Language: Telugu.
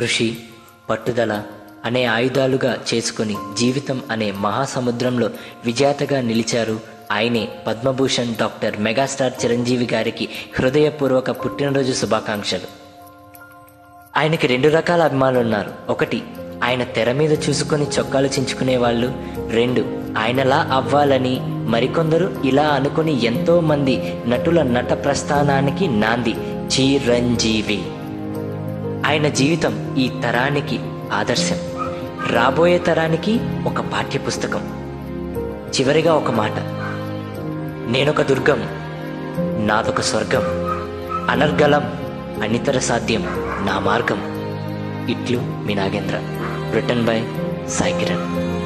కృషి పట్టుదల అనే ఆయుధాలుగా చేసుకుని జీవితం అనే మహాసముద్రంలో విజేతగా నిలిచారు ఆయనే పద్మభూషణ్ డాక్టర్ మెగాస్టార్ చిరంజీవి గారికి హృదయపూర్వక పుట్టినరోజు శుభాకాంక్షలు. ఆయనకి రెండు రకాల అభిమానులు ఉన్నారు ఒకటి ఆయన తెర మీద చూసుకొని చొక్కాలు చించుకునే వాళ్ళు రెండు ఆయనలా అవ్వాలని మరికొందరు ఇలా అనుకుని ఎంతో మంది నటుల నట ప్రస్థానానికి నాంది. చిరంజీవి. ఆయన జీవితం ఈ తరానికి ఆదర్శం. రాబోయే తరానికి ఒక పాఠ్య పుస్తకం చివరిగా ఒక మాట. నేనొక దుర్గం నాదొక స్వర్గం. అనర్గళం అనితర సాధ్యం నా మార్గం. ఇట్లు మీ Nagendra. Written by Sai Kiran